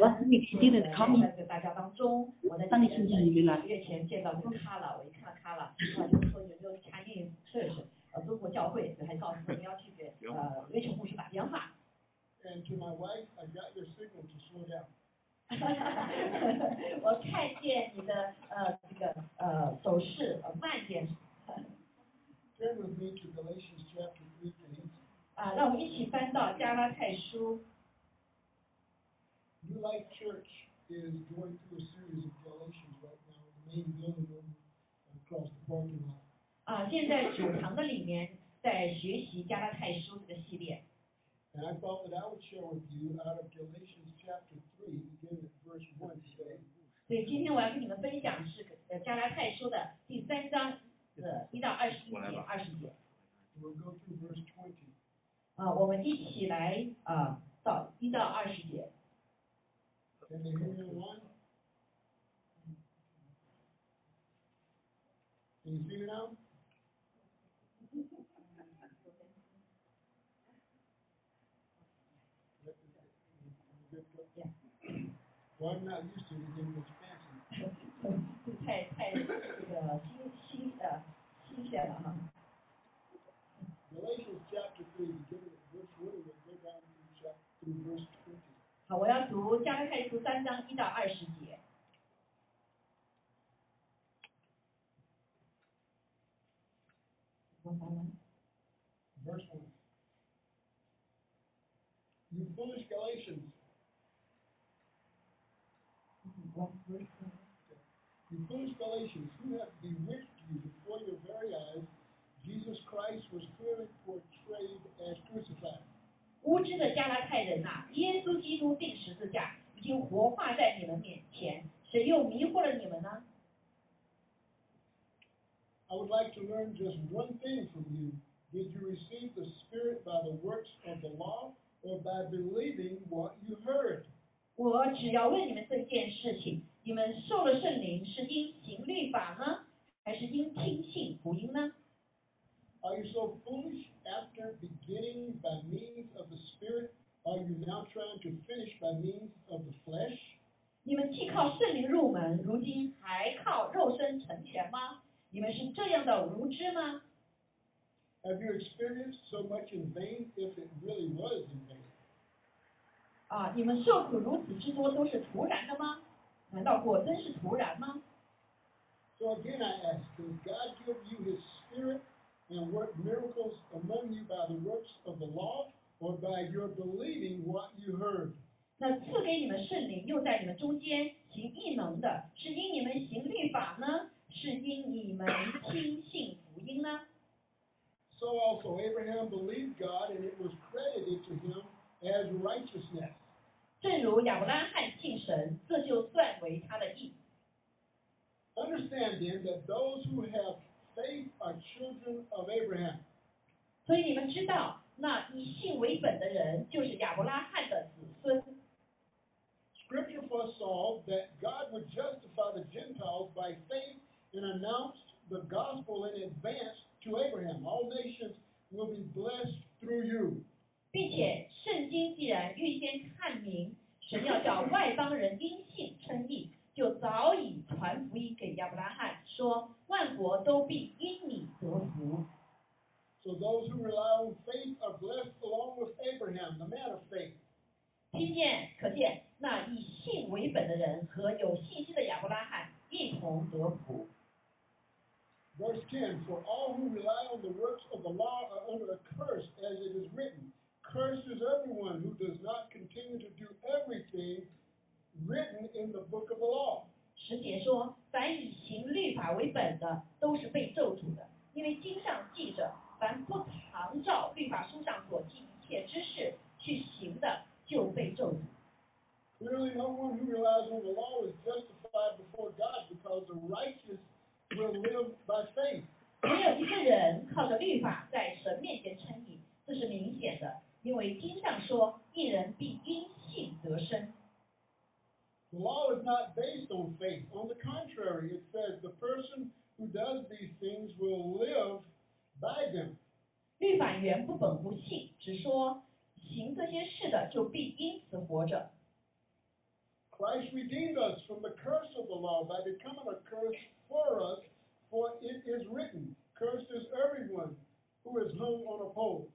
我要是那的藏在。在大家当中，我在个星期。月前见到卡了，我一看到卡了，我就说有没有参与设试？呃，中国教会，还告诉我们要去给呃月球牧师打电话。我看见你的呃这个呃手势慢点。啊，那我们一起翻到加拉太书。New Life Church is going through a series of Galatians right now in the main building across the parking lot. 啊，现在主堂的里面在学习加拉太书这个系列，And I thought that I would share with you out of Galatians chapter 3, beginning at verse 1 today. 所以今天我要跟你们分享是呃加拉太书的第三章的一到二十一节二十节。We'll go through verse 20. 啊，我们一起来啊到一到二十节。Can they hear me online? Can you see me now? Yeah. Well, I'm not used to it getting this fancy. 太太这个新新呃新鲜了哈。 Galatians chapter 3, beginning at verse 1, we'll go down through, chapter, through verse 20. 好，我要读加拉太书三章一到二十节。Verse 1. You foolish Galatians, you foolish Galatians, who have bewitched you before your very eyes? Jesus Christ was clearly portrayed as crucified. 无知的加拉太人呐、learn just one thing from you. Did you receive the Spirit by the works of the law or by believing what you heard? 我只要问你们这件事情：你们受了圣灵是因行律法呢，还是因听信福音呢？ Are you so foolish after beginning by means of the Spirit? Are you now trying to finish by means of the flesh? 你们既靠圣灵入门，如今还靠肉身成全吗？ 你们是这样的无知吗？Have you experienced so much in vain if it really was in vain? 啊，你们受苦如此之多，都是徒然的吗？难道果真是徒然吗？So again I ask, does God give you His Spirit and work miracles among you by the works of the law or by your believing what you heard? 那赐给你们圣灵，又在你们中间行异能的，是因你们行律法呢，是因你们听信福音呢？ So also Abraham believed God and it was credited to him as righteousness. 正如亚伯拉罕信神，这就算为他的义。 Understand then that those who have faith are children of Abraham. 所以你们知道，那以信为本的人，就是亚伯拉罕的子孙。 Scripture foresaw that God would justify the Gentiles by faith and announced the gospel in advance to Abraham. All nations will be blessed through you. 并且圣经既然预先看明，神要叫外邦人因信称义，就早已传福音给亚伯拉罕，说万国都必因你得福。So those who rely on faith are blessed along with Abraham, the man of faith. 听见可见，那以信为本的人和有信心的亚伯拉罕一同得福。Verse 10 For all who rely on the works of the law are under a curse, as it is written. Cursed is everyone who does not continue to do everything written in the book of the law. 十节说，凡以行律法为本的，都是被咒诅的，因为经上记着，凡不常照律法书上所记一切之事去行的，就被咒诅。 Clearly, no one who relies on the law is justified before God because the righteous will live by faith. 没有一个人靠着律法在神面前称义，这是明显的，因为经上说，一人必因信得生。 The law is not based on faith. On the contrary, it says the person who does these things will live by them. 律法原不本乎信，只说行这些事的就必因此活着。 Christ redeemed us from the curse of the law by becoming a curse for us, for it is written, Cursed is everyone who is hung on a pole.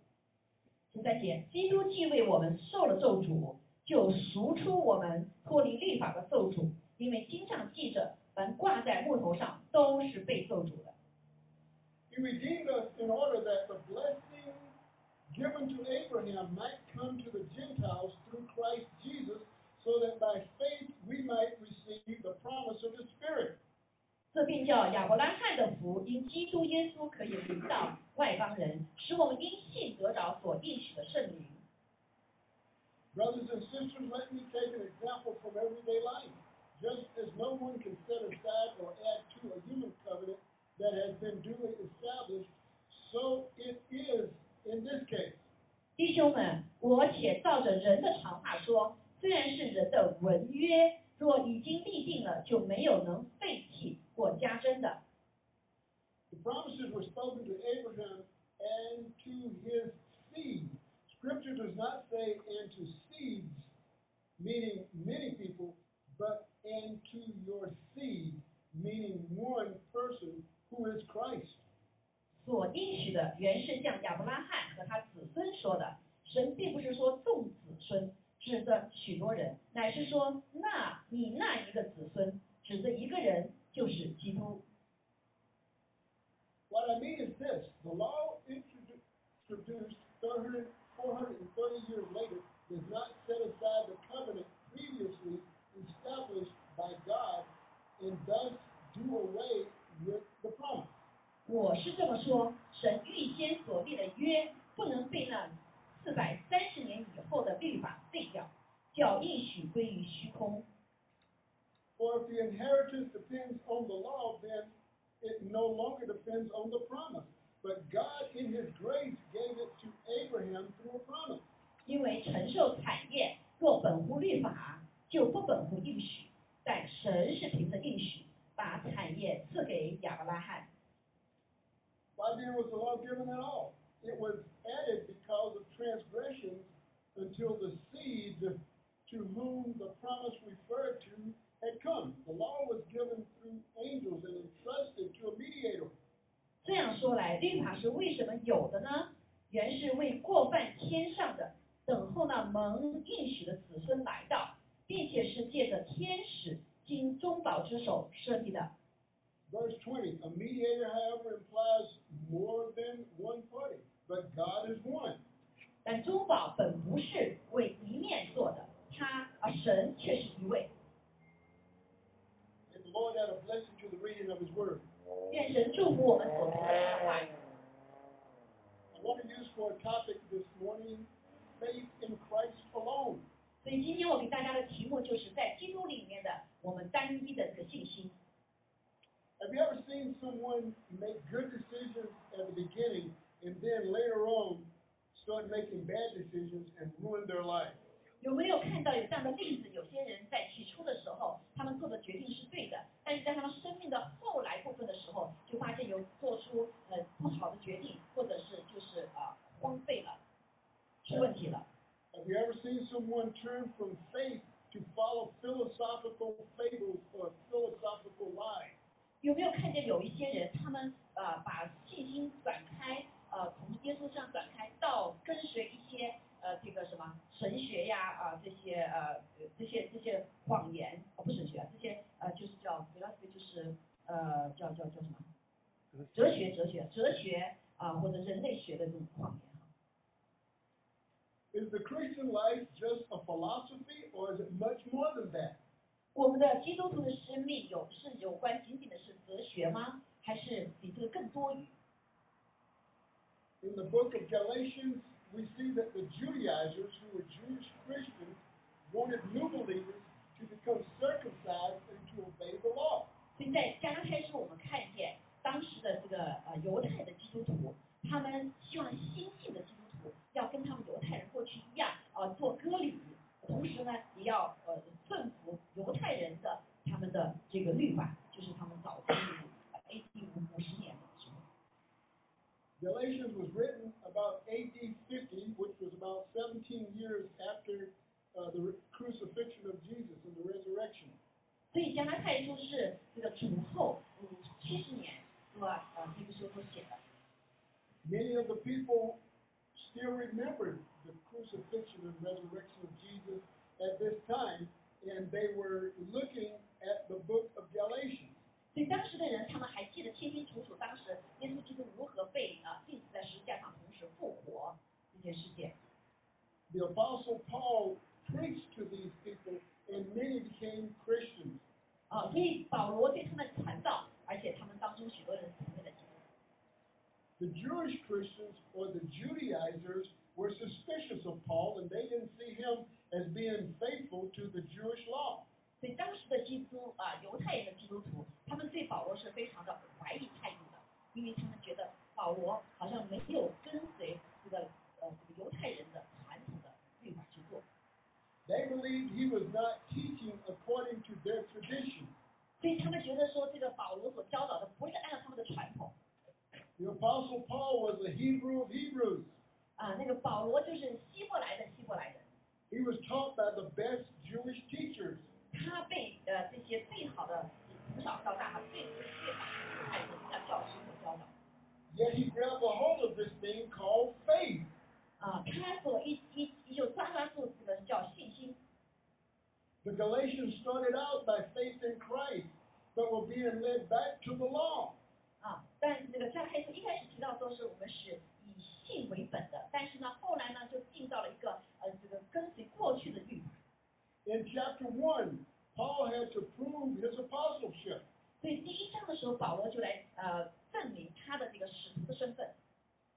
十三节，基督既为我们受了咒诅，就赎出我们脱离律法的咒诅，因为经上记着，凡挂在木头上都是被咒诅的。 He redeemed us in order that the blessing given to Abraham might come to the Gentiles through Christ Jesus, so that by faith we might receive the promise of the Spirit. 这便叫亚伯拉罕的福，因基督耶稣可以领到外邦人，使我们因信得着所应许的圣灵。Brothers and sisters, let me take an example from everyday life. Just as no one can set aside or add to a human covenant that has been duly established, so it is in this case. 弟兄们，我且照着人的常话说，虽然是人的文约，若已经立定了，就没有能废弃或加增的。The promises were spoken to Abraham and to his seed. Scripture does not say and to seeds, meaning many people, but and to your seed, meaning one person who is Christ. 所应许的原是向亚伯拉罕和他子孙说的，神并不是说众子孙，指着许多人，乃是说那你那一个子孙，指着一个人就是基督。 What I mean is this the law introdu- introduced 400 430 years later does not set aside the covenant previously established by God and thus do away with the promise. 我是这么说，神预先所立的约，不能被那四百三十年以后的律法废掉，叫应许归于虚空。 For if the inheritance depends on the law, then it no longer depends on the promise. But God, in His grace, gave it to Abraham through a promise. 因为承受产业若本乎律法，就不本乎应许；但神是凭着应许，把产业赐给亚伯拉罕。 Why then was the law given at all? It was added because of transgressions until the seed to whom the promise referred to had come. The law was given through angels and entrusted to a mediator. 这样说来，律法是为什么有的呢？原是为过犯天上的，等候那蒙应许的子孙来到，并且是借着天使经中保之手设立的。 Verse 20 A mediator, however, implies more than one party, but God is one. Someone turn from faith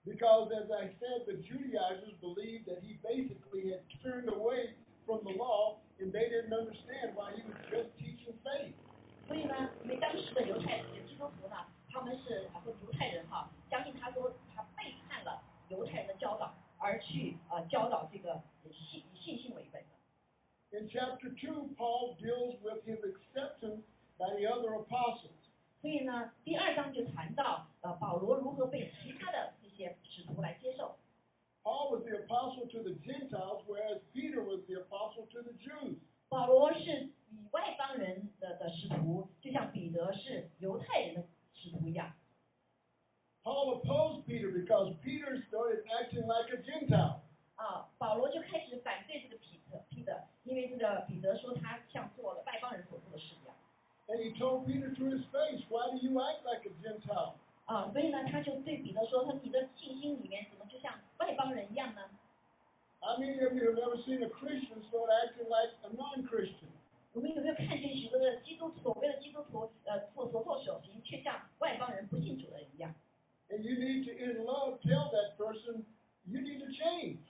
Because, as I said, the Judaizers believed that he basically had turned away from the law and they didn't understand why he was just teaching faith. 所以呢，因为当时的犹太基督徒呢，他们是啊或犹太人哈，相信他说他背叛了犹太人的教导，而去呃教导这个信以信心为本的。 In chapter 2, Paul deals with his acceptance by the other apostles. 所以呢，第二章就谈到呃保罗如何被其他的这 些使徒来接受。 Paul was the apostle to the Gentiles, whereas Peter was the apostle to the Jews. 保罗是以外邦人的的使徒，就像彼得是犹太人的使徒一样。 Paul opposed Peter because Peter started acting like a Gentile. 啊，保罗就开始反对这个彼得，彼得，因为这个彼得说他像做了外邦人所做的事一样。 And he told Peter to his face, Why do you act like a Gentile? 啊，所以呢，他就对彼得说：“他你的信心里面怎么就像外邦人一样呢？How many of you have ever seen a Christian start acting like a non Christian? 我们有没有看见许多的基督，所谓的基督徒，呃，所所作所行，却像外邦人不信主的人一样？And you need to, in love, tell that person, You need to change.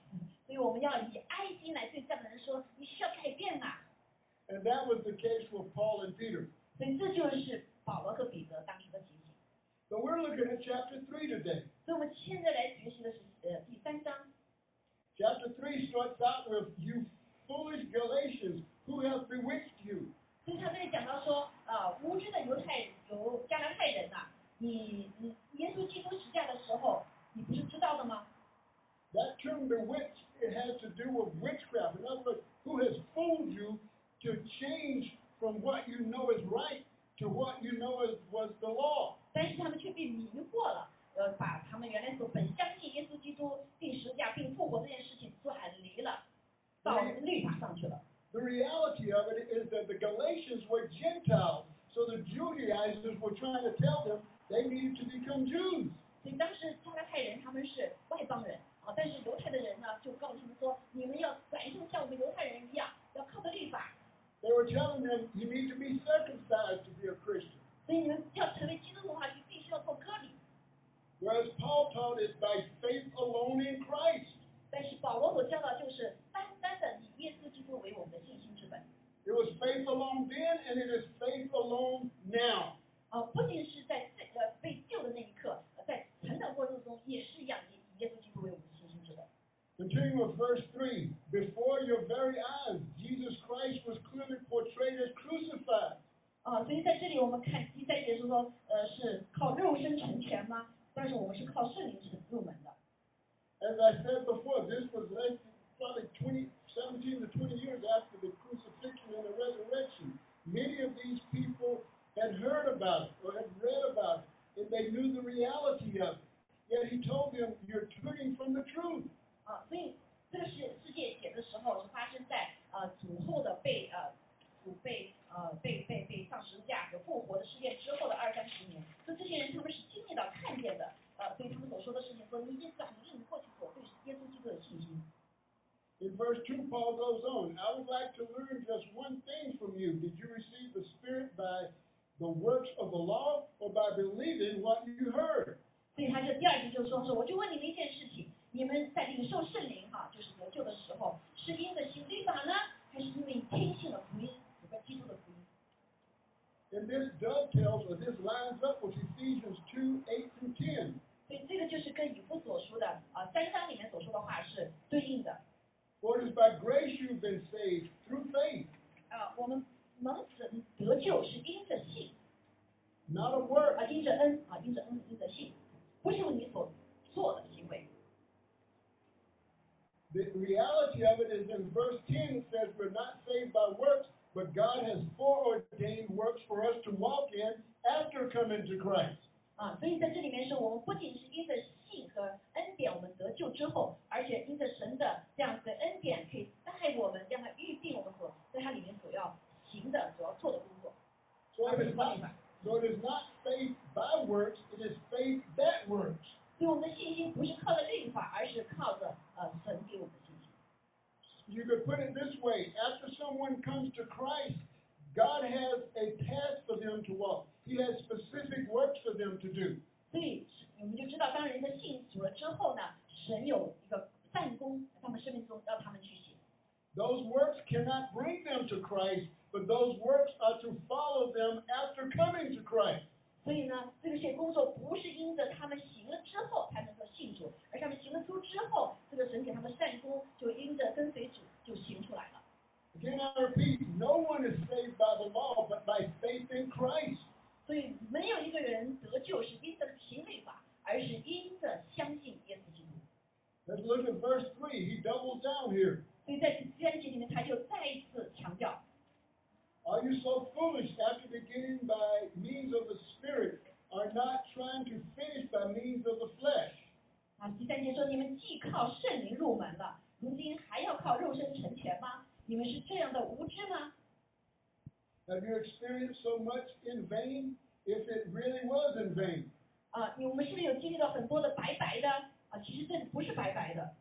所以我们要以爱心来对这样的人说：你需要改变啊！And that was the case with Paul and Peter. 所以这就是保罗和彼得当时的情 形。 So we're looking at chapter 3 today. 所以我们现在来学习的是呃第三章。 Chapter 3 starts out with, You foolish Galatians, who have bewitched you? 所以他这里讲到说，呃，无知的犹太犹加拉太人呐、你你耶稣基督十架的时候，你不是知道的吗？ That term bewitched, it has to do with witchcraft. In other words, who has fooled you to change from what you know is right to what you know is, was the law? 但是他们却被迷惑了，呃，把 In verse 2, Paul goes on, I would like to learn just one thing from you. Did you receive the Spirit by the works of the law 啊，你我们是不是有经历到很多的白白的？啊，其实这不是白白的。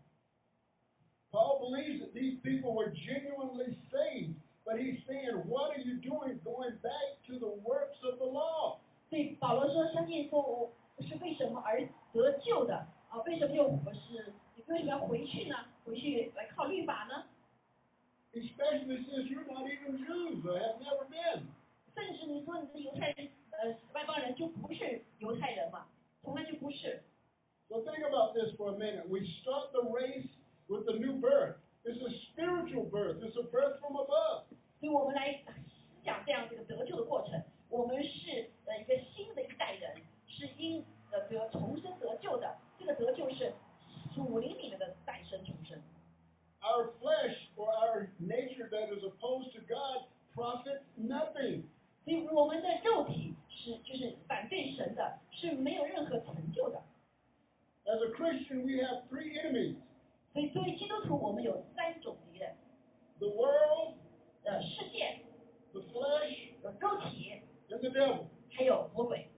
Paul believes that these people were genuinely saved, but he's saying, what are you doing going back to the works of the law? 对保罗说，相信说我是为什么而得救的啊？为什么又我是为什么要回去呢？回去来靠律法呢？Especially since you're not even Jews or have never been. 甚至你说你是犹太人，呃，外邦人就不是犹太人嘛，从来就不是。 So think about this for a minute. We start the race with the new birth. It's a spiritual birth. It's a birth from above. 所以我们来讲这样这个得救的过程，我们是呃一个新的一代人，是因呃得重生得救的。这个得救是属灵里面的再生重生。 Our flesh or our nature that is opposed to God profits nothing. 所以我们的肉体 是就是反对神的，是没有任何成就的。 As a Christian, we have three enemies 所以作为基督徒，我们有三种敌人： the world, 呃，世界、 the flesh, 有肉体， and the devil. 还有魔鬼。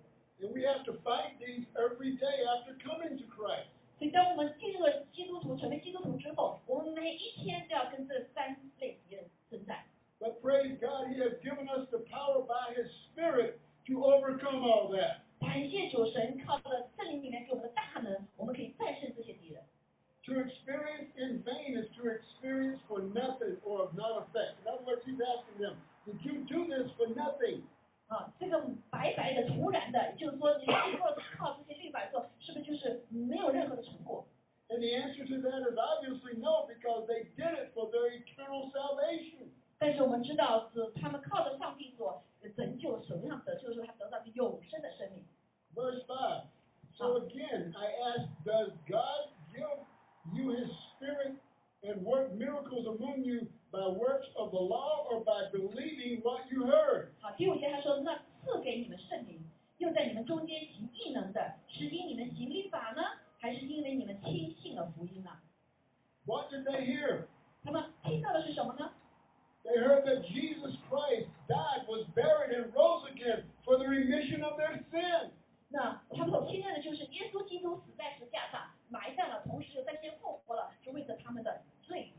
And we have to fight these every day after coming to Christ. 所以当我们进入了基督徒，成为基督徒之后，我们每一天都要跟这三类敌人征战。 But praise God, He has given us the power by His Spirit to overcome all that. 感谢主神靠着圣灵里面给我们的大能，我们可以战胜这些敌人。 To experience in vain is to experience for nothing or of none effect. In other words, He's asking them, Did you do this for nothing? 啊，这个白白的、突然的，也就是说，你能够靠这些律法做，是不是就是没有任何的成果？ And the answer to that is obviously no, because they did it for their eternal salvation. 但是我们知道，是他们靠着上帝所拯救，什么样得救，就是他得到是永生的生命。Verse 5. So again, I ask, does God give you His Spirit and work miracles among you by works of the law or by believing what you heard? 好，第五节他说，那赐给你们圣灵，又在你们中间行异能的，是因你们行律法呢，还是因为你们听信了福音呢？What did they hear? 他们听到的是什么呢？They heard heard that Jesus Christ died, was buried, and rose again for the remission of their sin. 那他们所听见的就是耶稣基督死在十字架上，埋葬了，同时又三天复活了，是为了他们的罪。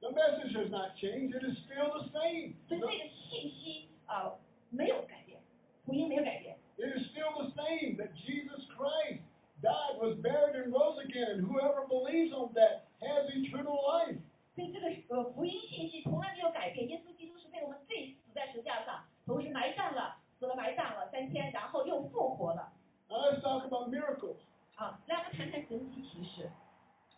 The message has not changed, it is still the same. 所以这个信息啊、呃没有改变，福音没有改变。 It is still the same that Jesus Christ died, was buried, and rose again, and whoever believes on that has eternal life. 所以这个呃福音信息从来没有改变，耶稣基督是为我们罪死在十字架上，同时埋葬了，死了埋葬了三天，然后又复活了。Now let's talk about miracles. 啊，来我们谈谈神迹奇事。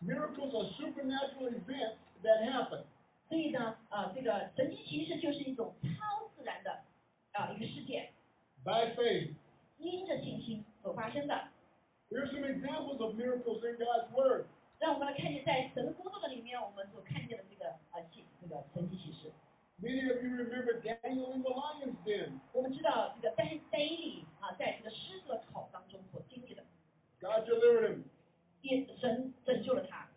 Miracles are supernatural events that happen. 所以呢，啊，这个神迹奇事就是一种超自然的啊一个事件，by faith. 因着信心所发生的。Here are some examples of miracles in God's Word. 让我们来看见在神的工作的里面，我们所看见的这个呃启这个神迹奇事。Many of you remember Daniel in the lion's den. 我们知道这个丹丹利啊，在这个狮子的口当中所经历的，God delivered him. 耶神拯救了他。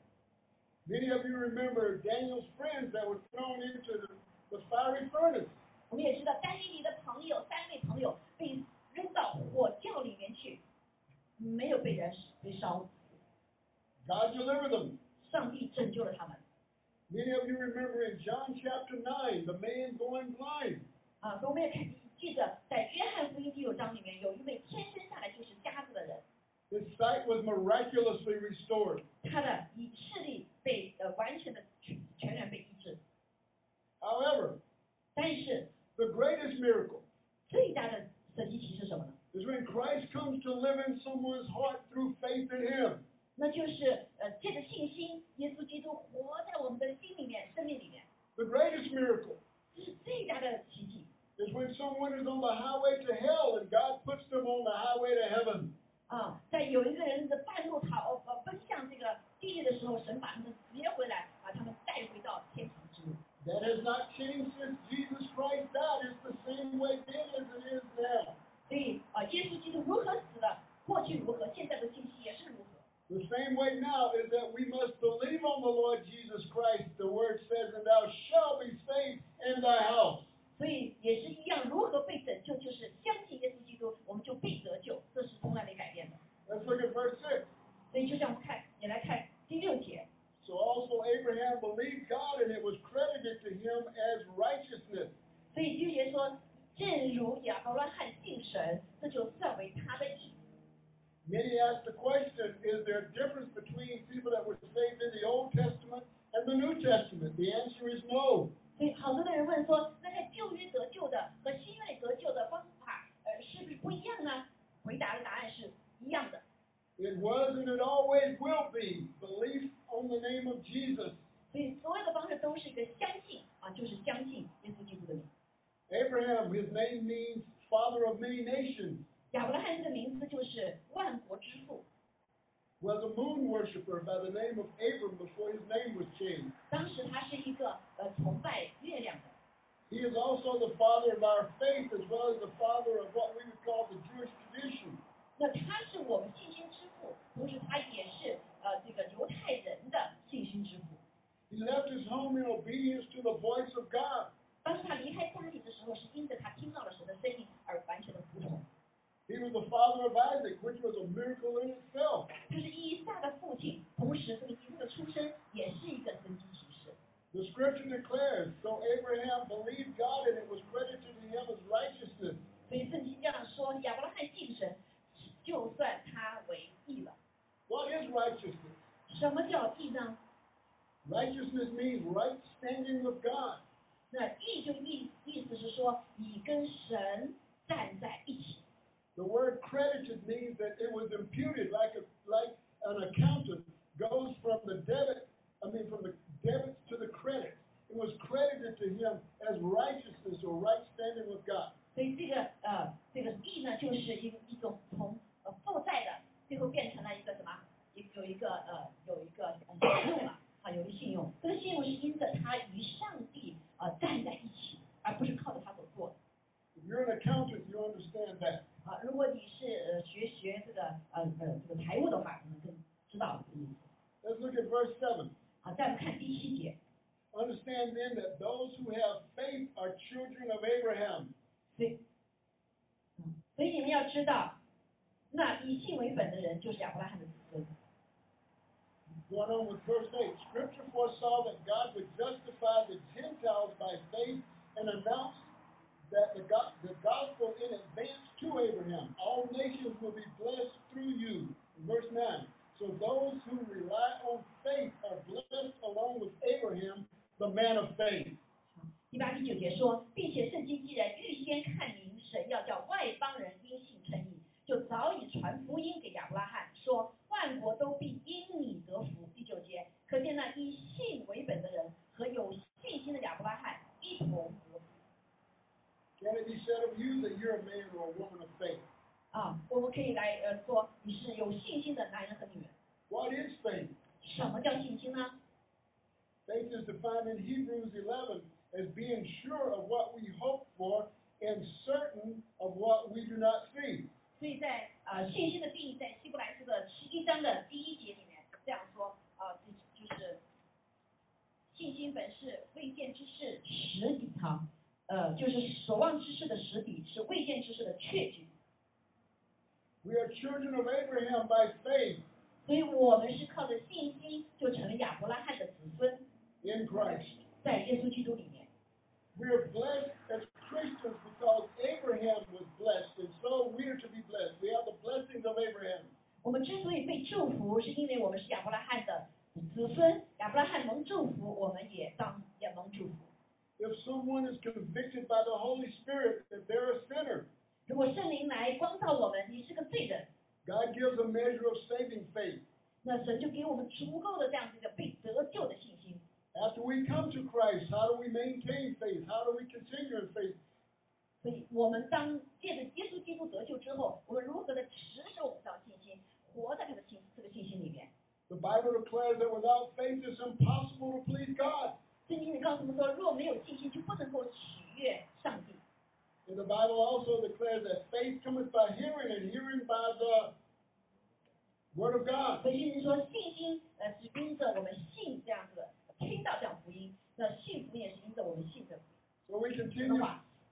Many of you remember Daniel's friends that were thrown into the, the fiery furnace. 我们也知道丹尼里的朋友三位朋友被扔到火窖里面去，没有被燃被烧，God delivered them. 上帝拯救了他们。 Many of you remember in John chapter 9, the man going blind. 啊，所以我们也看记着，在约翰福音第六章里面，有一位天生下来就是瞎子的人， His sight was miraculously restored. 他的以视力被呃完全的全全然被医治。 However, 但是 the greatest miracle 最大的神奇奇是什么呢？ is when Christ comes to live in someone's heart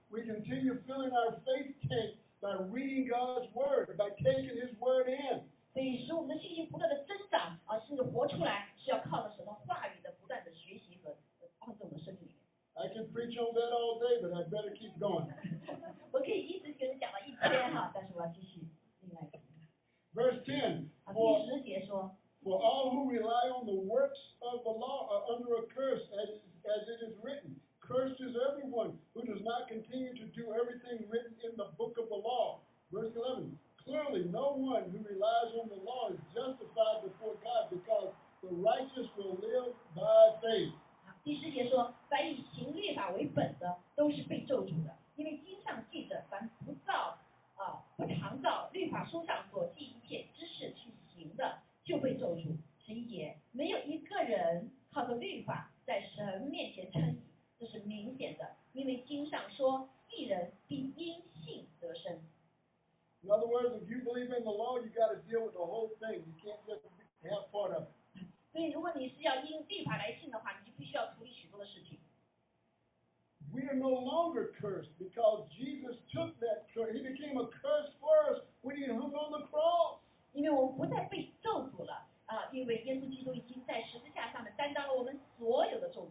we continue filling our faith tank by reading God's Word, by taking His Word in. 所以使我们的信心不断的增长啊，甚至活出来，是要靠着什么话语的不断的学习和呃放在我们生命里面。 I can preach on that all day, but I better keep going. 我可以一直给人讲了一天哈，但是我要继续另外一个。 Verse 10啊， For, 第十节说， for all who rely on the works of the law are under a curse, as, as it is written. Cursed is everyone who does not continue to do everything written in the book of the law. Verse 11 Clearly, no one who relies on the law is justified before God because the righteous will live by faith. 啊第十节说，凡以行律法为本的，都是被咒诅的，因为经上记着，凡不照啊不常照律法书上所记一切知识去行的，就被咒诅。十一节，没有一个人靠着律法在神面前称义， 这是明显的，因为经上说，一人必因信得生。In other words, if you believe in the law, you got to deal with the whole thing. You can't just have part of it. 所以，如果你是要因律法来信的话，你就必须要处理许多的事情。We are no longer cursed because Jesus took that curse. He became a curse for us when he hung on the cross. 因为我们不再被咒诅了啊、因为耶稣基督已经在十字架上面担当了我们所有的咒诅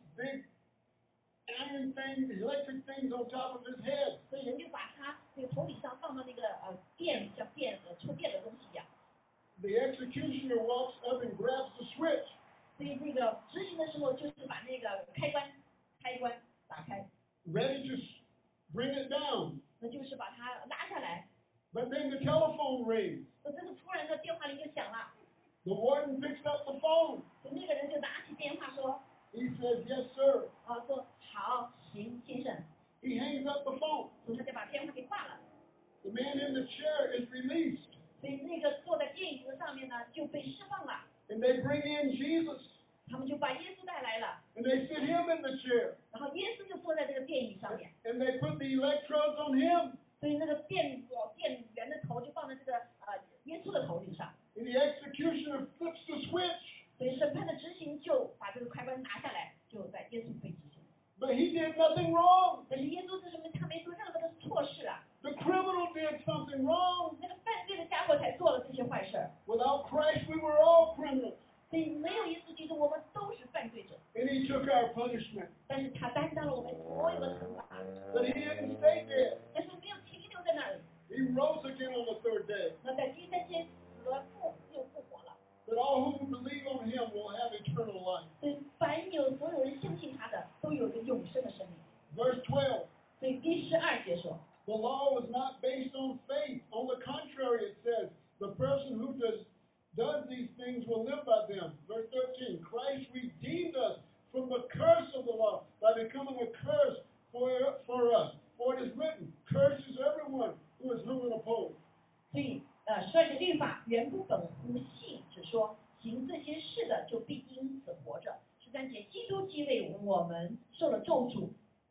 big iron things, electric things on top of his head.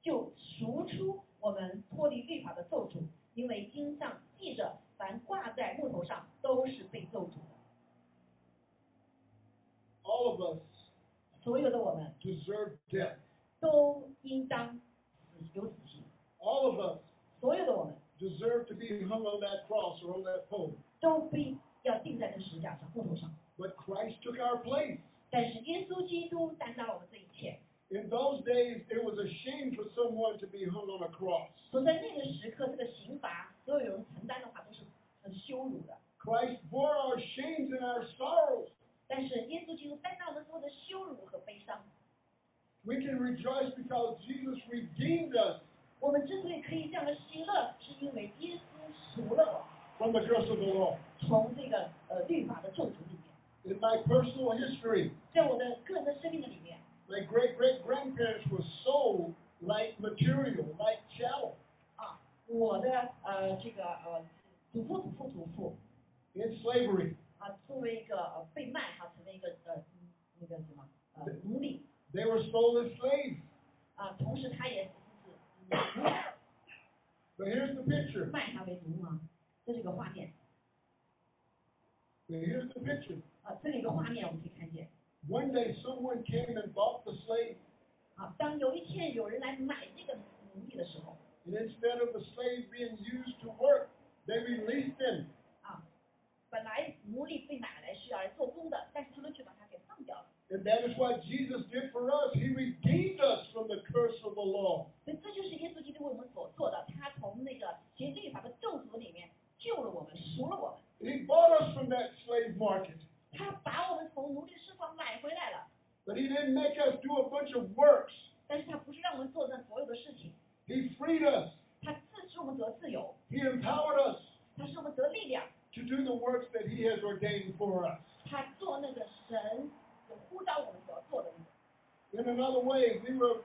就赎出我们脱离律法的咒诅，因为经上记着，凡挂在木头上都是被咒诅的。All of us 所有的我们 deserve death. 都应当死有死刑，All of us 所有的我们 deserve to be hung on that cross or on that pole. 都必要钉在这个石架上木头上。But Christ took our place. 但是耶稣基督担当了我们这一切，In those days, it was a shame for someone to be hung on a cross. 所以在那个时刻，这个刑罚所有人承担的话都是很羞辱的。 Christ bore our shames and our sorrows. 但是耶稣基督担当我们所有的羞辱和悲伤。 We can rejoice because Jesus redeemed us 我们之所以可以这样的喜乐，是因为耶稣赎了我 from the curse of the law. 从这个呃律法的咒诅里面。 In my personal history, 在我的个人的生命的里面， my great great grandparents were sold like material, like chattel 啊，我的呃这个呃祖父祖父祖父 in slavery. 啊，作为一个呃被卖哈成为一个呃嗯那个什么呃奴隶 They were sold as slaves. 啊，同时他也是是奴 But here's the picture. 卖他为奴啊，这是一个画面 Here's the picture. 啊，这里有个画面我们可以看见 One day, someone came and bought the slave, 啊，当有一天有人来买这个奴隶的时候 and instead of the slave being used to work, they released him. 啊，本来奴隶被买来是要来做工的，但是他们却把他给放掉了。 And that is what Jesus did for us. He redeemed us from the curse of the law. 所以这就是耶稣基督为我们所做的，他从那个行律法的咒诅里面救了我们，赎了我们， And he bought us from that slave market. 他把我们从奴隶市场买回来了。 But he didn't make us do a bunch of works. 但是他不是让我们做那所有的事情， He freed us. 他自使我们得自由， He empowered us 他使我们得力量， to do the works that he has ordained for us. 他做那个神有呼召我们所要做的那个。 In another way, we were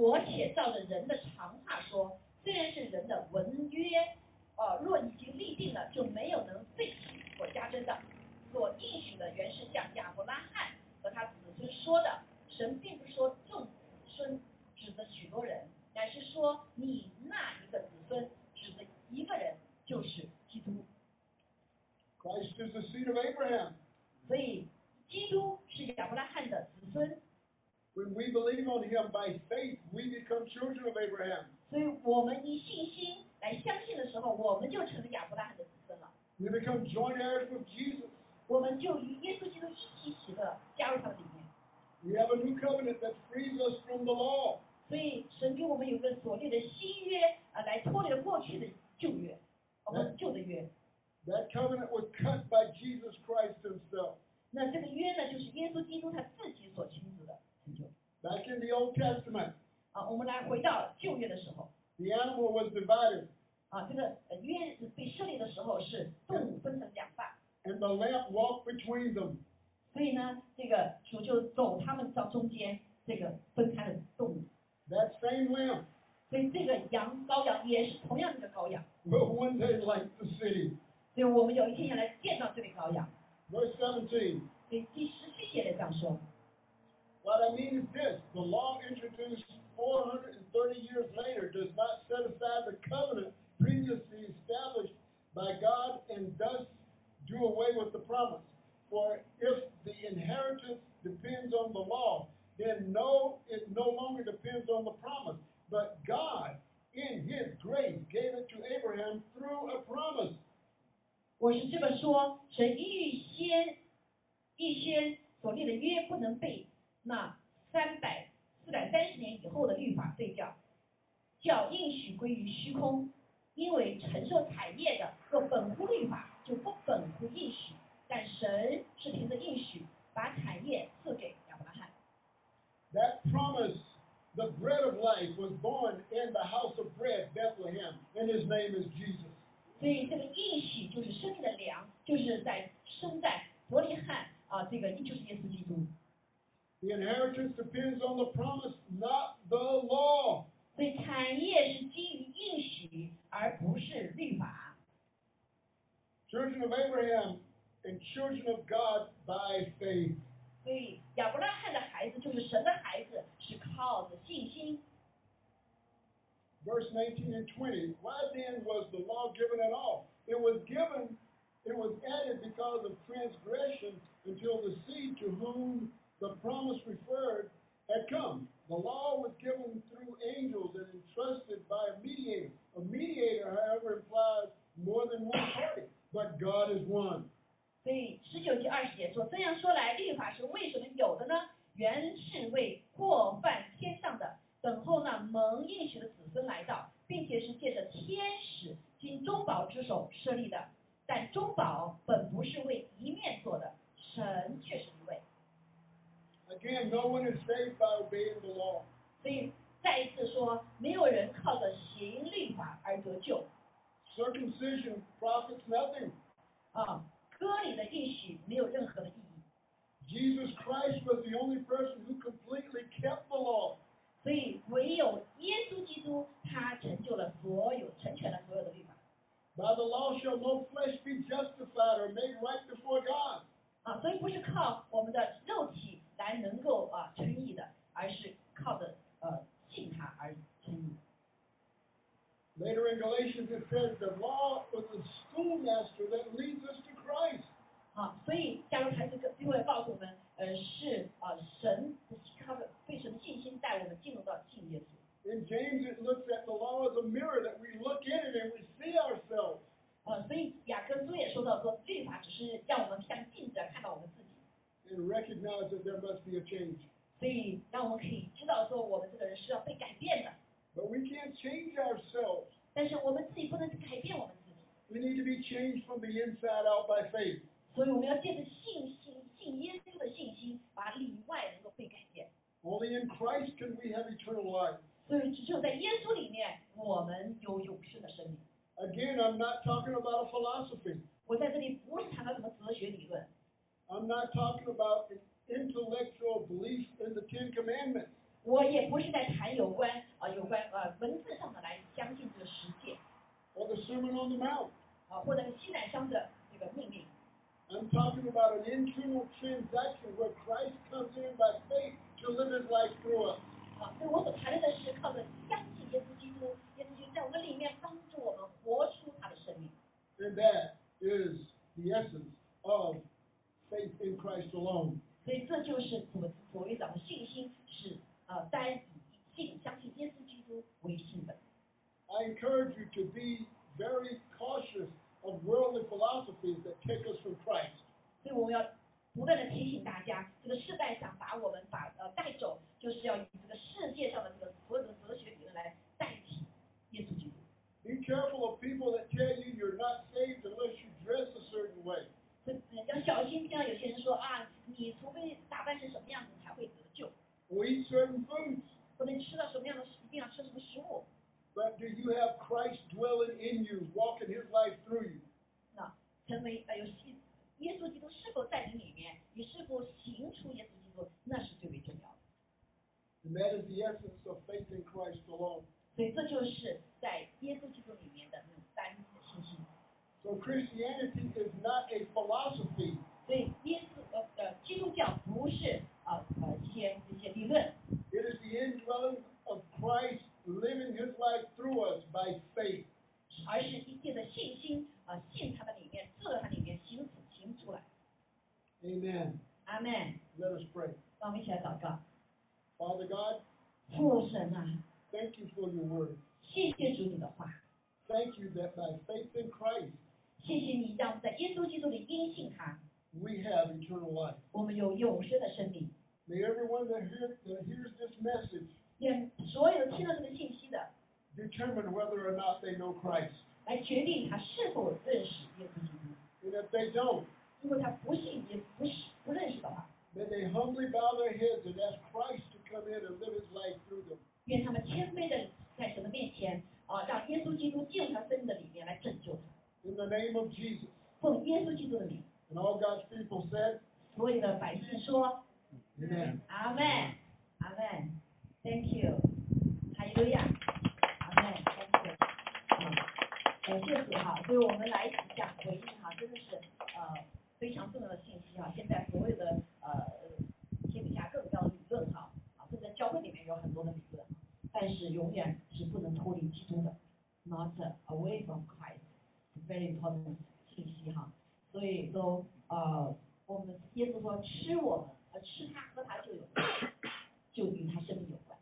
我且照着人的我是这么说，神预先预先所立的约不能被那三百四百三十年以后的律法废掉，叫应许归于虚空，因为承受产业的若本乎律法，就不本乎应许。但神是凭着应许把产业赐给亚伯拉罕。That promise, the bread of life, was born in the house of bread, Bethlehem, and His name is Jesus. 所以这个应许就是生命的粮，就是在生在伯利汉啊，这个就是耶稣基督。The inheritance depends on the promise, not the law. 所以产业是基于应许，而不是律法。Children of Abraham and children of God by faith. 所以亚伯拉罕的孩子就是神的孩子，是靠着信心。Verse 19 and 20. Why then was the law given at all? It was given, it was added because of transgression until the seed to whom the promise referred had come. The law was given through angels and entrusted by a mediator. A mediator, however, implies more than one party, but God is one. 所以十九节二十节说，这样说来，律法是为什么有的呢？原是为过犯天上的，等候那蒙应许的子 孙来到，并且是借着天使经中保之手设立的。但中保本不是为一面做的，神却是一位。Again, no one is saved by obeying the law. 所以再一次说，没有人靠着行律法而得救 Circumcision profits nothing. 啊，割礼的应许没有任何的意义。Jesus Christ was the only person who completely kept the law. 所以唯有耶稣基督，他成就了所有，成全了所有的律法 By the law shall no flesh be justified or made right before God. 啊，所以不是靠我们的肉体来能够啊称义的，而是靠着呃信他而称义。Later in Galatians it says the law was a schoolmaster that leads us to Christ. 啊，所以加入台这个就会告诉我们，呃，是啊神的靠着对神的信心带我们进入到信耶稣。 In James it looks at the law as a mirror that we look in it and we see ourselves. 呃，所以雅各书也说到说，律法只是让我们像镜子看到我们自己。 and recognize that there must be a change. 所以让我们可以知道说，我们这个人是要被改变的， But we can't change ourselves. 但是我们自己不能改变我们自己， We need to be changed from the inside out by faith. 所以我们要借着信心、信耶稣的信心，把里外能够被改变。 Only in Christ can we have eternal life. 所以只有在耶稣里面，我们有永生的生命。 Again, I'm not talking about a philosophy. 我在这里不是谈到什么哲学理论， I'm not talking about an intellectual belief in the Ten Commandments. 我也不是在谈有关啊、有关呃文字上的来相信这个实践 or the Sermon on the Mount. 啊、或者是西南乡的这个命令。 I'm talking about an internal transaction where Christ comes in by faith to live his life through us. 啊，所以我所谈论的是靠着相信耶稣基督，耶稣基督在我们里面帮助我们活出他的生命。 And that is the essence of faith in Christ alone. 所以这就是所所谓讲的信心是呃单以信相信耶稣基督为信的。 I encourage you to be very cautious of worldly philosophies that take us from Christ. 所以我们要 不断的提醒大家，这个世代想把我们把呃带走，就是要以这个世界上的这个所有的哲学理论来代替耶稣基督。Be careful of people that tell 真的，not away from Christ，very important 信息哈。所以说呃，我们耶稣说吃我们，呃吃他喝他就有，就与他生命有关，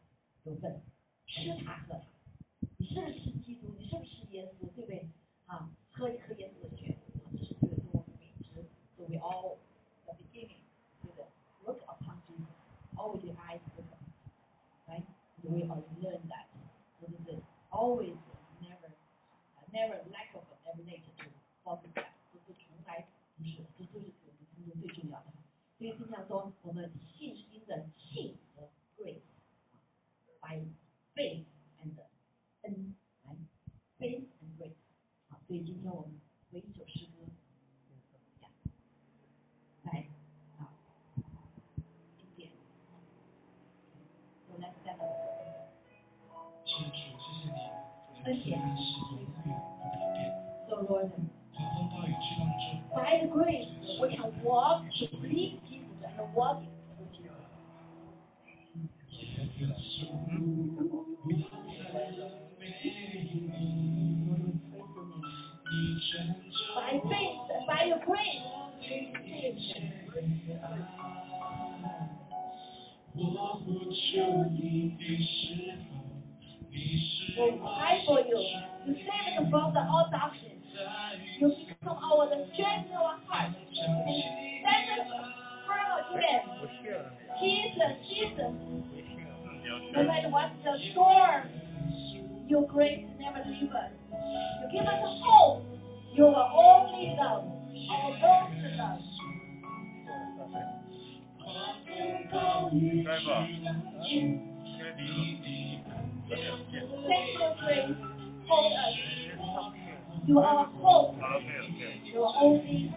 有份，吃他喝他。你是不是基督？你是不是耶稣？对不对？啊，喝一喝耶稣的血，啊，这是对我们为之。So we all the beginning，对不对 look upon Jesus，all your eyes look，right？We all learn that. Always never, never lack of every nature to focus, 不是从来不是，这就是我们当中最重要的。所以经常说，我们信心的信和 grace by faith and 恩来 faith and grace。好，所以今天我们读一首诗 Lord. By the grace, we can walk to please Jesus and walk with by faith and by your grace. We'll for you. to save us above the all doctrine. You become our strength our Jesus, Jesus. No matter what the storm, your grace never leave us. You give us hope. You are love. Thank you, grace. Us. You are hope. Amen. You are only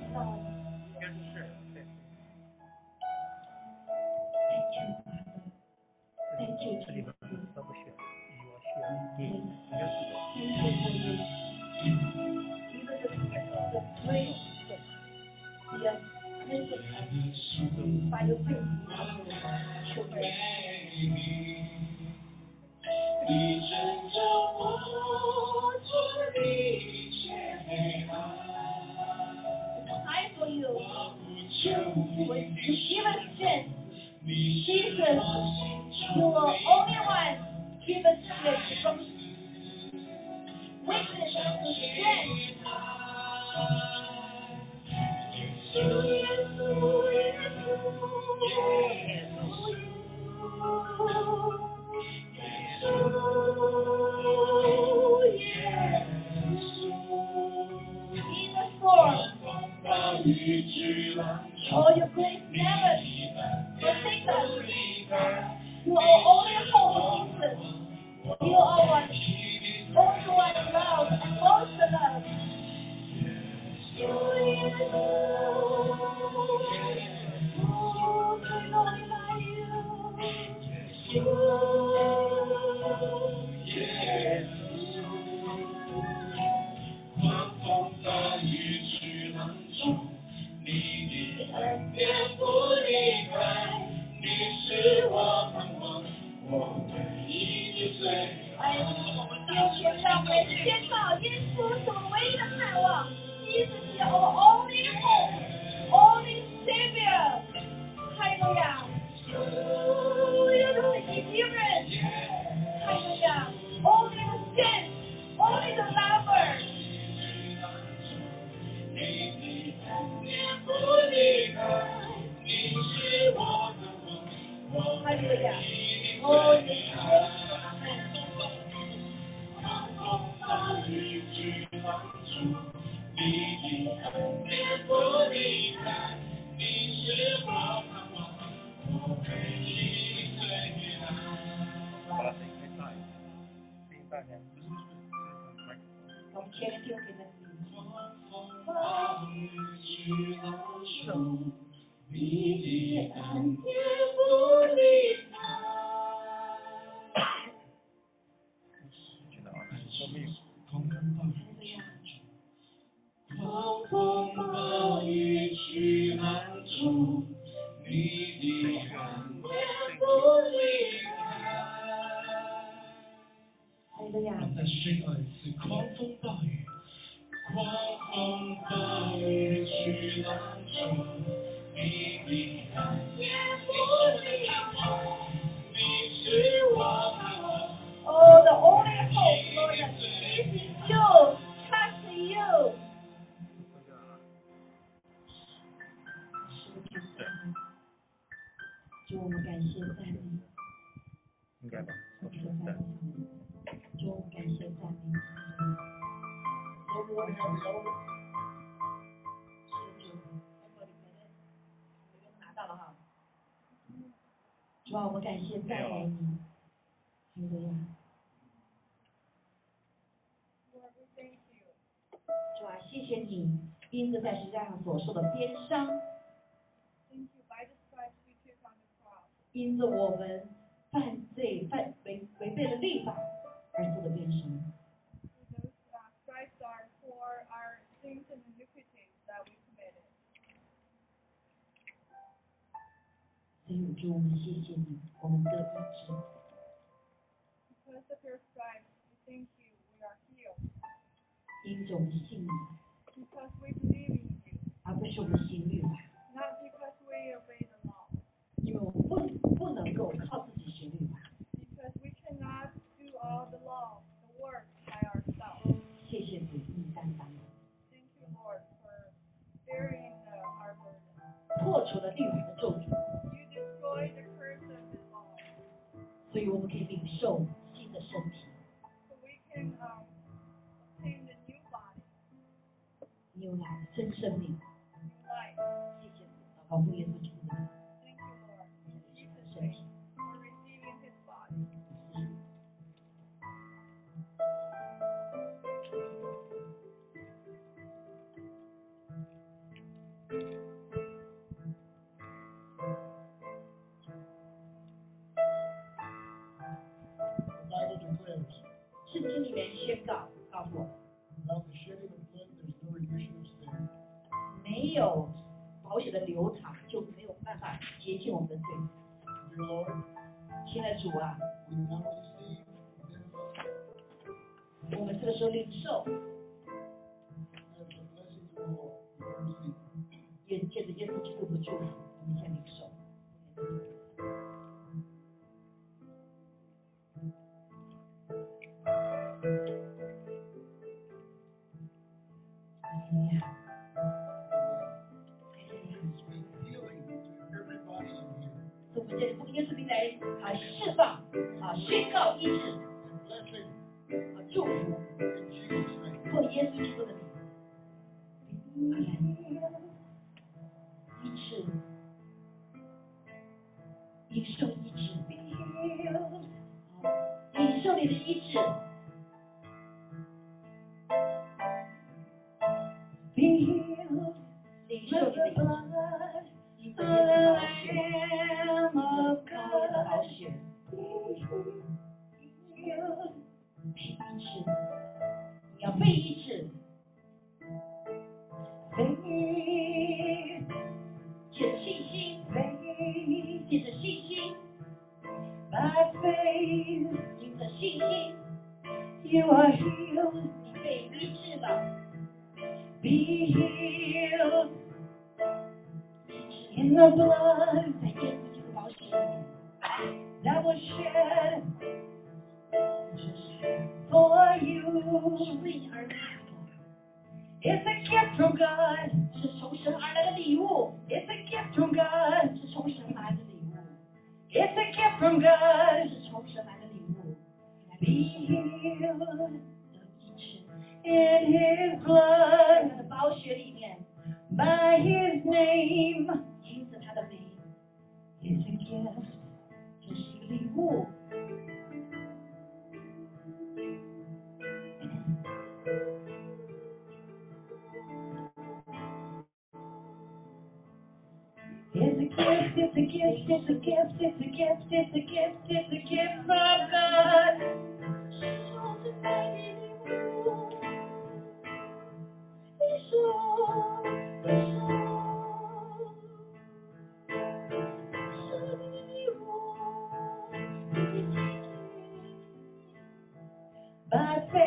在给你，是，吧？谢谢你，因子在世界上所受的鞭伤，因子我们。因着我们信你，而不是我们行律法。因为我们不不能够靠自己行律法。谢谢主，你担当。破除了律法。show. 释放啊宣告一致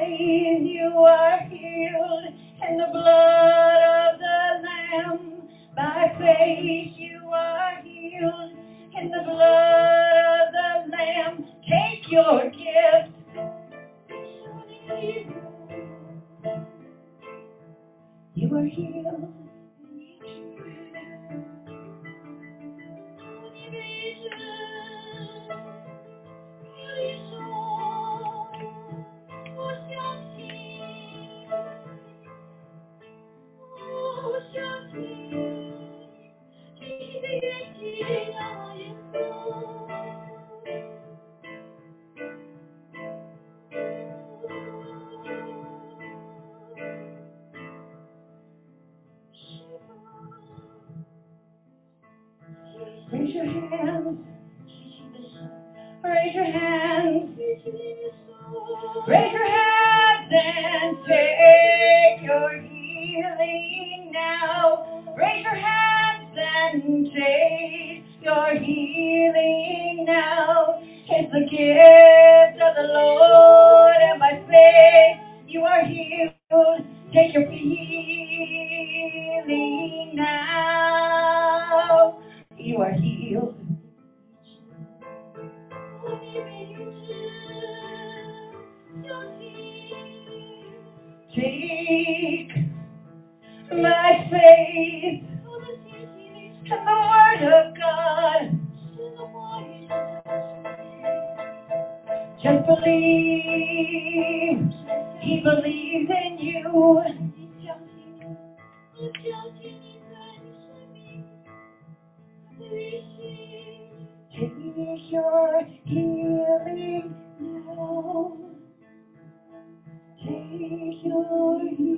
saying you are healed in the blood of the Lamb by faith. your healing now. Take your healing.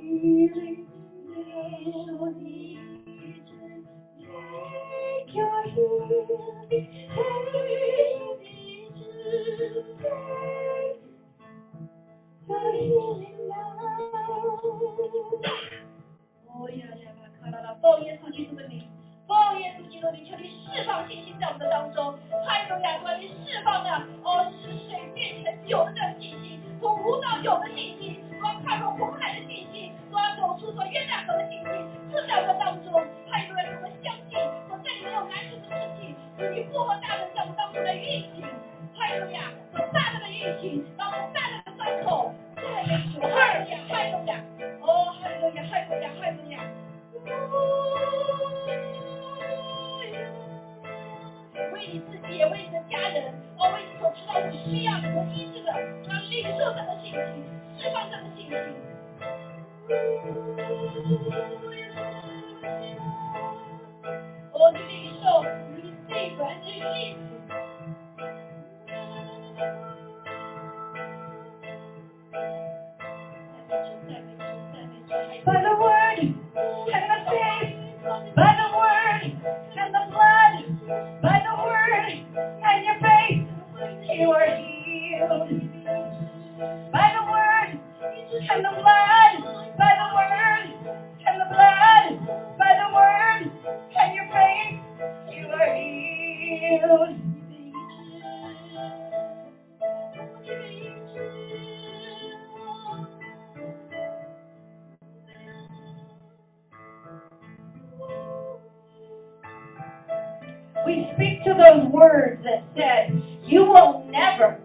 We speak to those words that said, You will never,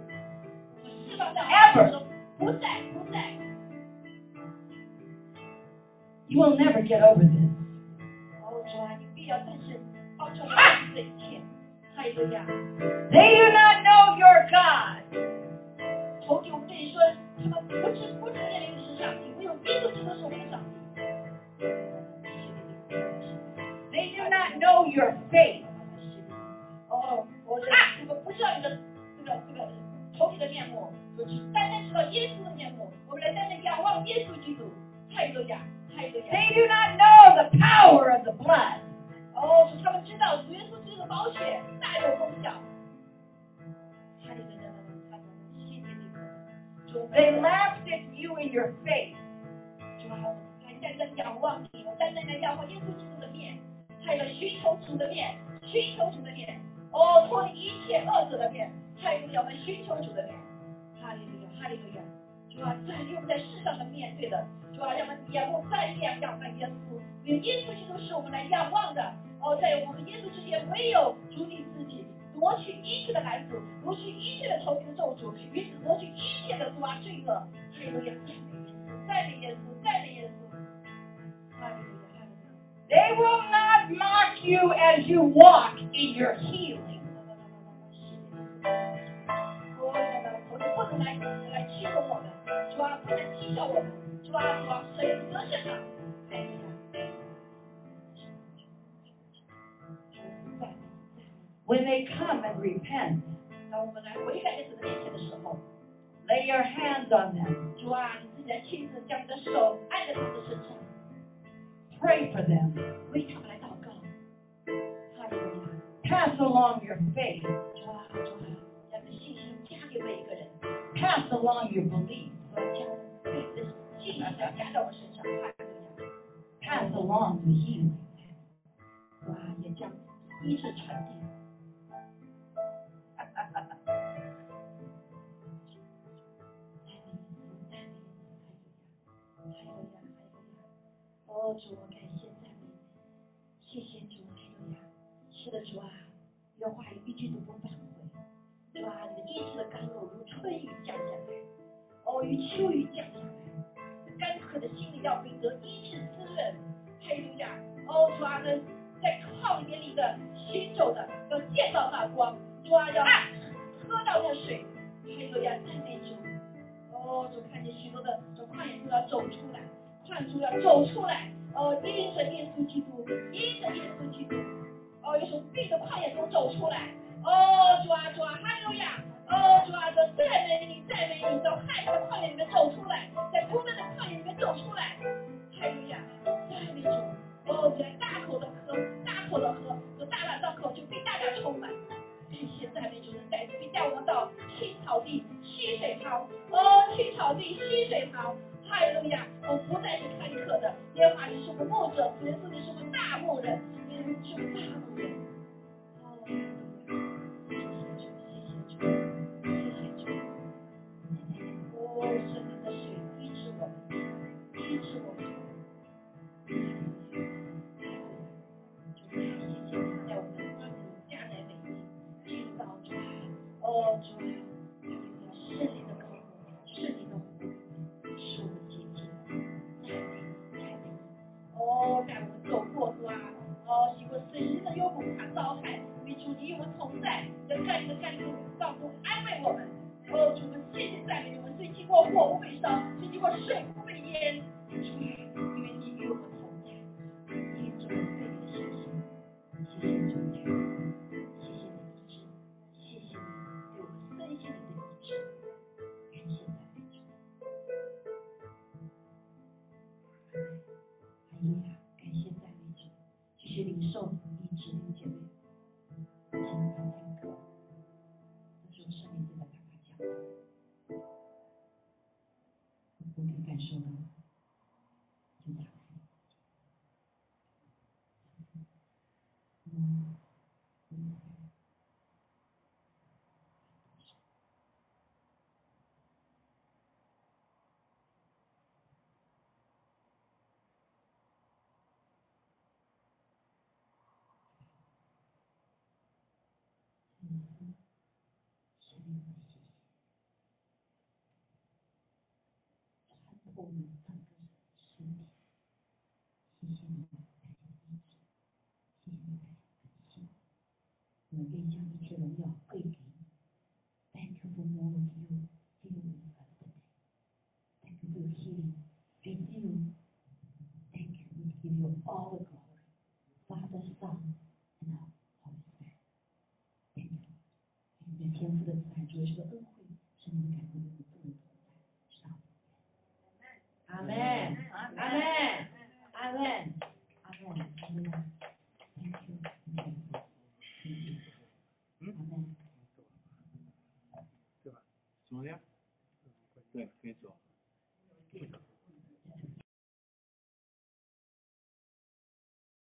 ever, you will never get over this. They do not know your God. Pass along your faith. Pass along your belief. Pass along the healing. Oh, 基督的返回，的意治的甘露如春雨降下来，哦，如秋雨降下来，干渴的心灵要被得医治滋润，还有呀，哦，抓根在旷野里的行走的要见到那光，抓要喝到那水，还有呀，那种哦，就看见许多的从旷野中要走出来，旷野要走出来，哦，依着耶稣基督，依着耶稣基督，哦，要从病的旷野中走出来。哦，主啊主啊，哈利路亚。哦，主啊，这赞美你，赞美你，从害怕的旷野里面走出来，在苦闷的旷野里面走出来。哈利路亚，赞美主。哦，在大口的喝，大口的喝，这大大张口就被大大充满。感谢赞美主的带领，带我们到青草地、溪水旁。哦，青草地、溪水旁。哈利路亚！我不再是看客的，耶和华你是我们牧者，耶稣你是我大牧人，耶稣你是我大牧人。的幽谷，他遭害，你主你与我同在，在甘霖的甘霖当中安慰我们。神灵，谢谢，谢谢，我们愿将一切荣耀归给。对吧？